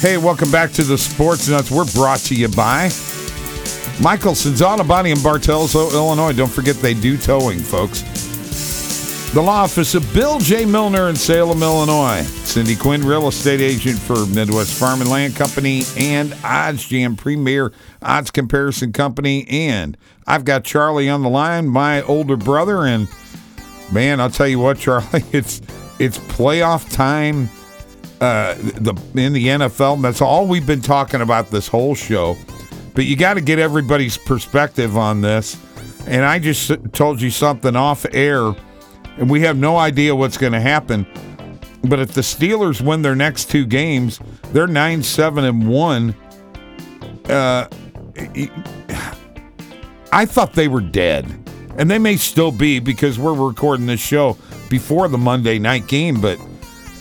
Hey, welcome back to the Sports Nutz. We're brought to you by Michelson's Auto Body in Bartelso, Illinois. Don't forget they do towing, folks. The law office of Bill J. Milner in Salem, Illinois. Cindy Quinn, real estate agent for Midwest Farm and Land Company and OddsJam Premier Odds Comparison Company. And I've got Charlie on the line, my older brother. And man, I'll tell you what, Charlie, it's it's playoff time uh, the in the NFL. That's all we've been talking about this whole show. But you got to get everybody's perspective on this. And I just told you something off air, and we have no idea what's going to happen. But if the Steelers win their next two games, they're nine seven and one. Uh, I thought they were dead, and they may still be because we're recording this show before the Monday night game. But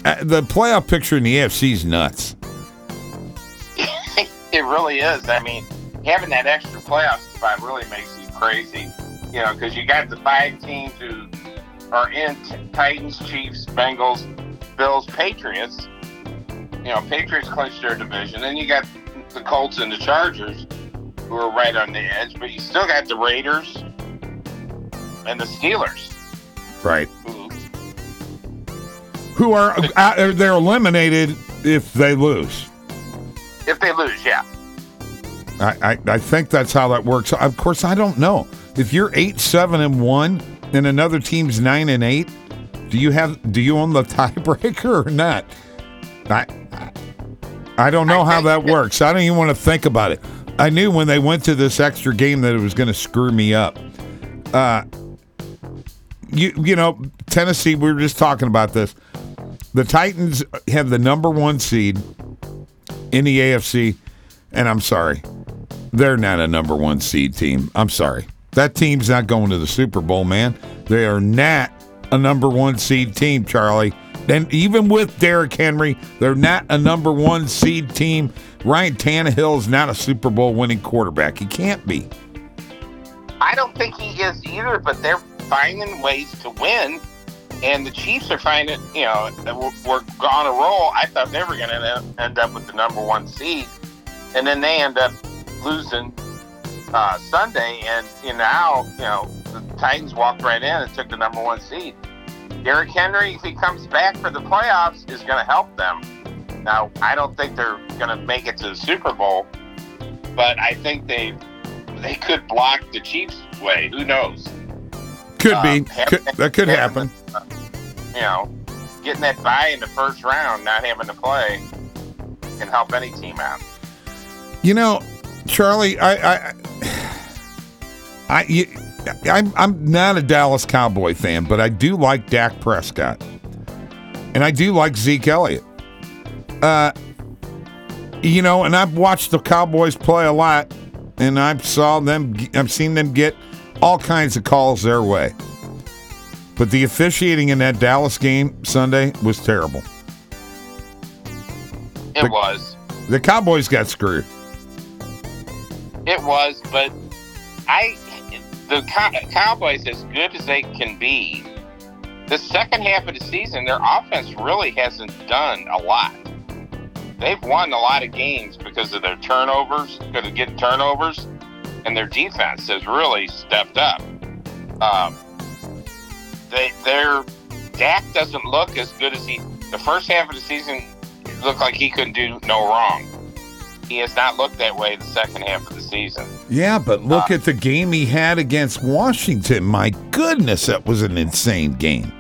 Uh, the playoff picture in the AFC is nuts. it really is. I mean, having that extra playoff spot really makes you crazy. You know, because you got the five teams who are in t- Titans, Chiefs, Bengals, Bills, Patriots. You know, Patriots clinched their division. Then you got the Colts and the Chargers, who are right on the edge. But you still got the Raiders and the Steelers. Right. Who are uh, they're eliminated if they lose. If they lose, yeah. I, I, I think that's how that works. Of course, I don't know. If you're eight, seven, and one, and another team's nine and eight, do you have do you own the tiebreaker or not? I I don't know how that works. I don't even want to think about it. I knew when they went to this extra game that it was going to screw me up. Uh, you you know Tennessee. We were just talking about this. The Titans have the number one seed in the AFC, and I'm sorry, they're not a number one seed team. I'm sorry. That team's not going to the Super Bowl, man. They are not a number one seed team, Charlie. And even with Derrick Henry, they're not a number one seed team. Ryan Tannehill is not a Super Bowl winning quarterback. He can't be. I don't think he is either, but they're finding ways to win. And the Chiefs are finding, you know, we're, we're on a roll. I thought they were going to end up with the number one seed. And then they end up losing uh, Sunday. And you know, now, you know, the Titans walked right in and took the number one seed. Derrick Henry, if he comes back for the playoffs, is going to help them. Now, I don't think they're going to make it to the Super Bowl, but I think they they could block the Chiefs' way. Who knows? Could be. Uh, could, that could happen. The, you know, getting that bye in the first round, not having to play, can help any team out. You know, Charlie, I, I, I, you, I'm, I'm not a Dallas Cowboy fan, but I do like Dak Prescott, and I do like Zeke Elliott. Uh, you know, and I've watched the Cowboys play a lot, and I've saw them, I've seen them get all kinds of calls their way. But the officiating in that Dallas game Sunday was terrible. It the, was. The Cowboys got screwed. It was, but I the Cowboys, as good as they can be, the second half of the season, their offense really hasn't done a lot. They've won a lot of games because of their turnovers, because of getting turnovers, and their defense has really stepped up. Um, they, their Dak doesn't look as good as he. The first half of the season looked like he couldn't do no wrong. He has not looked that way the second half of the season. Yeah, but look uh, at the game he had against Washington. My goodness, that was an insane game.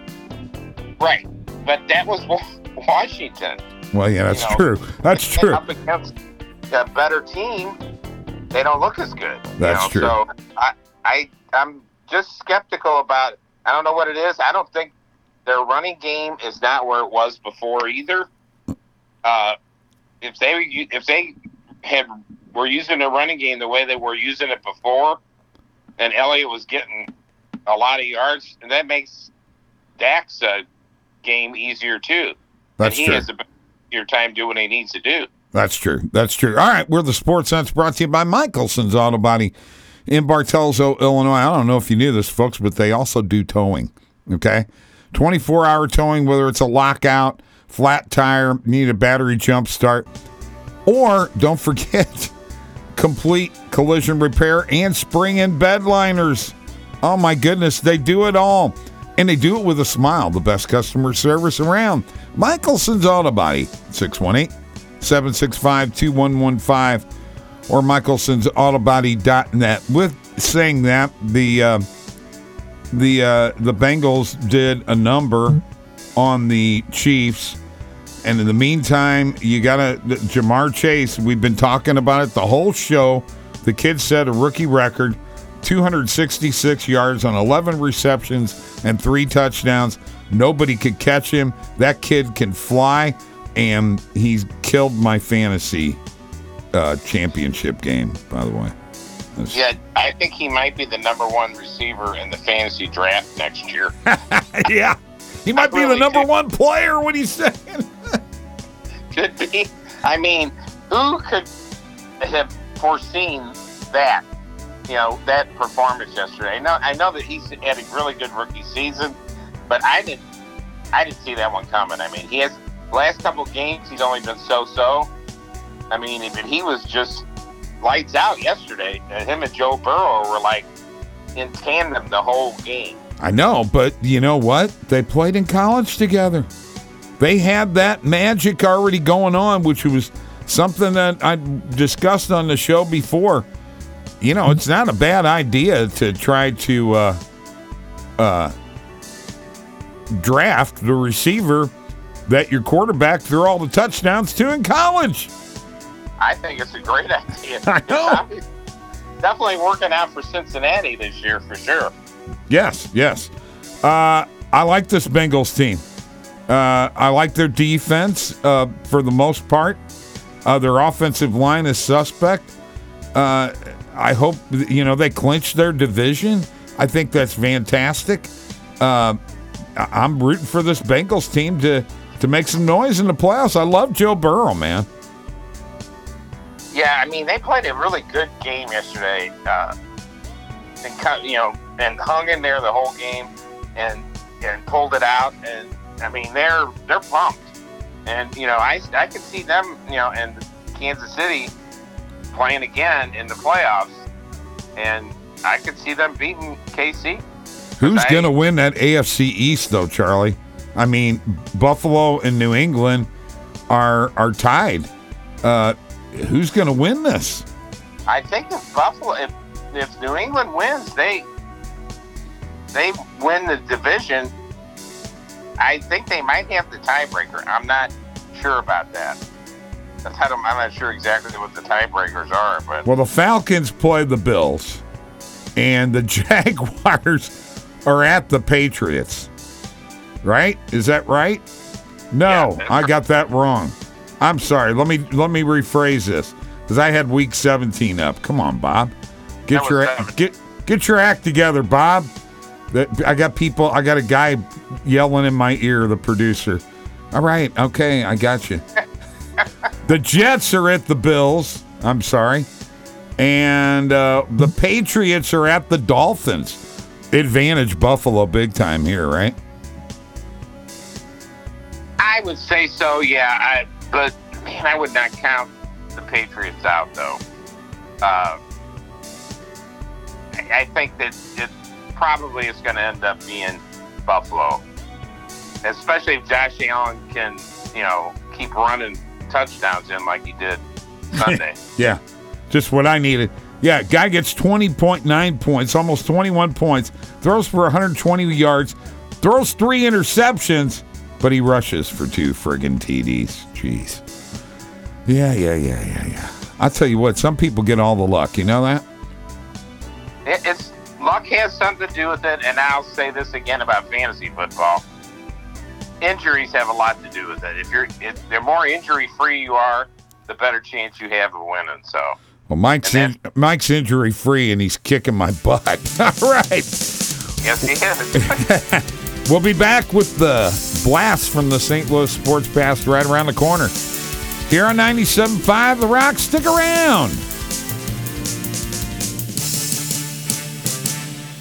Right, but that was Washington. Well, yeah, that's you know, true. That's true. Up against a better team, they don't look as good. That's know? true. So I, I, I'm just skeptical about. I don't know what it is. I don't think their running game is not where it was before either. Uh, if they if they had were using their running game the way they were using it before, and Elliott was getting a lot of yards, and that makes Dak's uh, game easier too. That's and he true. has a your time doing what he needs to do. That's true. That's true. All right, we're the Sports Sense brought to you by Michelson's Auto Body in Bartelso, Illinois. I don't know if you knew this, folks, but they also do towing. Okay, twenty-four hour towing, whether it's a lockout, flat tire, need a battery jump start Or don't forget, complete collision repair and spring and bed liners. Oh my goodness, they do it all. And they do it with a smile. The best customer service around. Michelson's Auto Body, 618 765 2115 or michelsonsautobody.net. With saying that, the uh, the uh, the Bengals did a number on the Chiefs. And in the meantime, you got to Ja'Marr Chase. We've been talking about it the whole show. The kid set a rookie record 266 yards on 11 receptions and three touchdowns. Nobody could catch him. That kid can fly, and he's killed my fantasy uh, championship game, by the way. That's... Yeah, I think he might be the number one receiver in the fantasy draft next year. yeah, he might I be really the number one player. What he's saying could be. I mean, who could have foreseen that? You know, that performance yesterday. I know, I know that he's had a really good rookie season, but I didn't, I didn't see that one coming. I mean, he has last couple games he's only been so-so. I mean, but he was just lights out yesterday. Him and Joe Burrow were like in tandem the whole game. I know, but you know what? They played in college together. They had that magic already going on, which was something that I discussed on the show before. You know, it's not a bad idea to try to uh, uh, draft the receiver that your quarterback threw all the touchdowns to in college. I think it's a great idea. I know. Definitely working out for Cincinnati this year for sure. Yes, yes. Uh, I like this Bengals team. Uh, I like their defense uh, for the most part. Uh, their offensive line is suspect. Uh, I hope you know they clinch their division. I think that's fantastic. Uh, I'm rooting for this Bengals team to to make some noise in the playoffs. I love Joe Burrow, man. Yeah, I mean they played a really good game yesterday, uh, and you know, and hung in there the whole game, and and pulled it out and I mean, they're they're pumped, and you know, I I can see them, you know, and Kansas City playing again in the playoffs, and I could see them beating KC. Who's going to win that AFC East, though, Charlie? I mean, Buffalo and New England are are tied. Uh, who's going to win this? I think if Buffalo, if if New England wins, they they win the division I think they might have the tiebreaker. I'm not sure about that. I'm not sure exactly what the tiebreakers are, but well, the Falcons play the Bills, and the Jaguars are at the Patriots. Right? Is that right? No, yeah, I got that wrong. I'm sorry. Let me let me rephrase this because I had Week 17 up. Come on, Bob. Get your get get your act together, Bob. I got people. I got a guy yelling in my ear. The producer. All right, okay, I got you. the Jets are at the Bills. I'm sorry, and uh, the Patriots are at the Dolphins. Advantage Buffalo big time here, right? I would say so. Yeah, I, but man, I would not count the Patriots out though. Uh, I, I think that it, probably is going to end up being Buffalo, especially if Josh Allen can, you know, keep running touchdowns in like he did Sunday. yeah, just what I needed. Yeah, guy gets 20.9 points, almost 21 points, throws for 120 yards, throws three interceptions, but he rushes for two friggin' TDs. Jeez. Yeah, yeah, yeah, yeah, yeah. I'll tell you what, some people get all the luck. You know that? it's luck has something to do with it, and I'll say this again about fantasy football. Injuries have a lot to do with it. If you're, if the more injury free you are, the better chance you have of winning. So. Well, Mike's in, Mike's injury free, and he's kicking my butt. All right. Yes, he is. we'll be back with the blast from the St. Louis Sports Past right around the corner. Here on 97.5 The Rock. Stick around.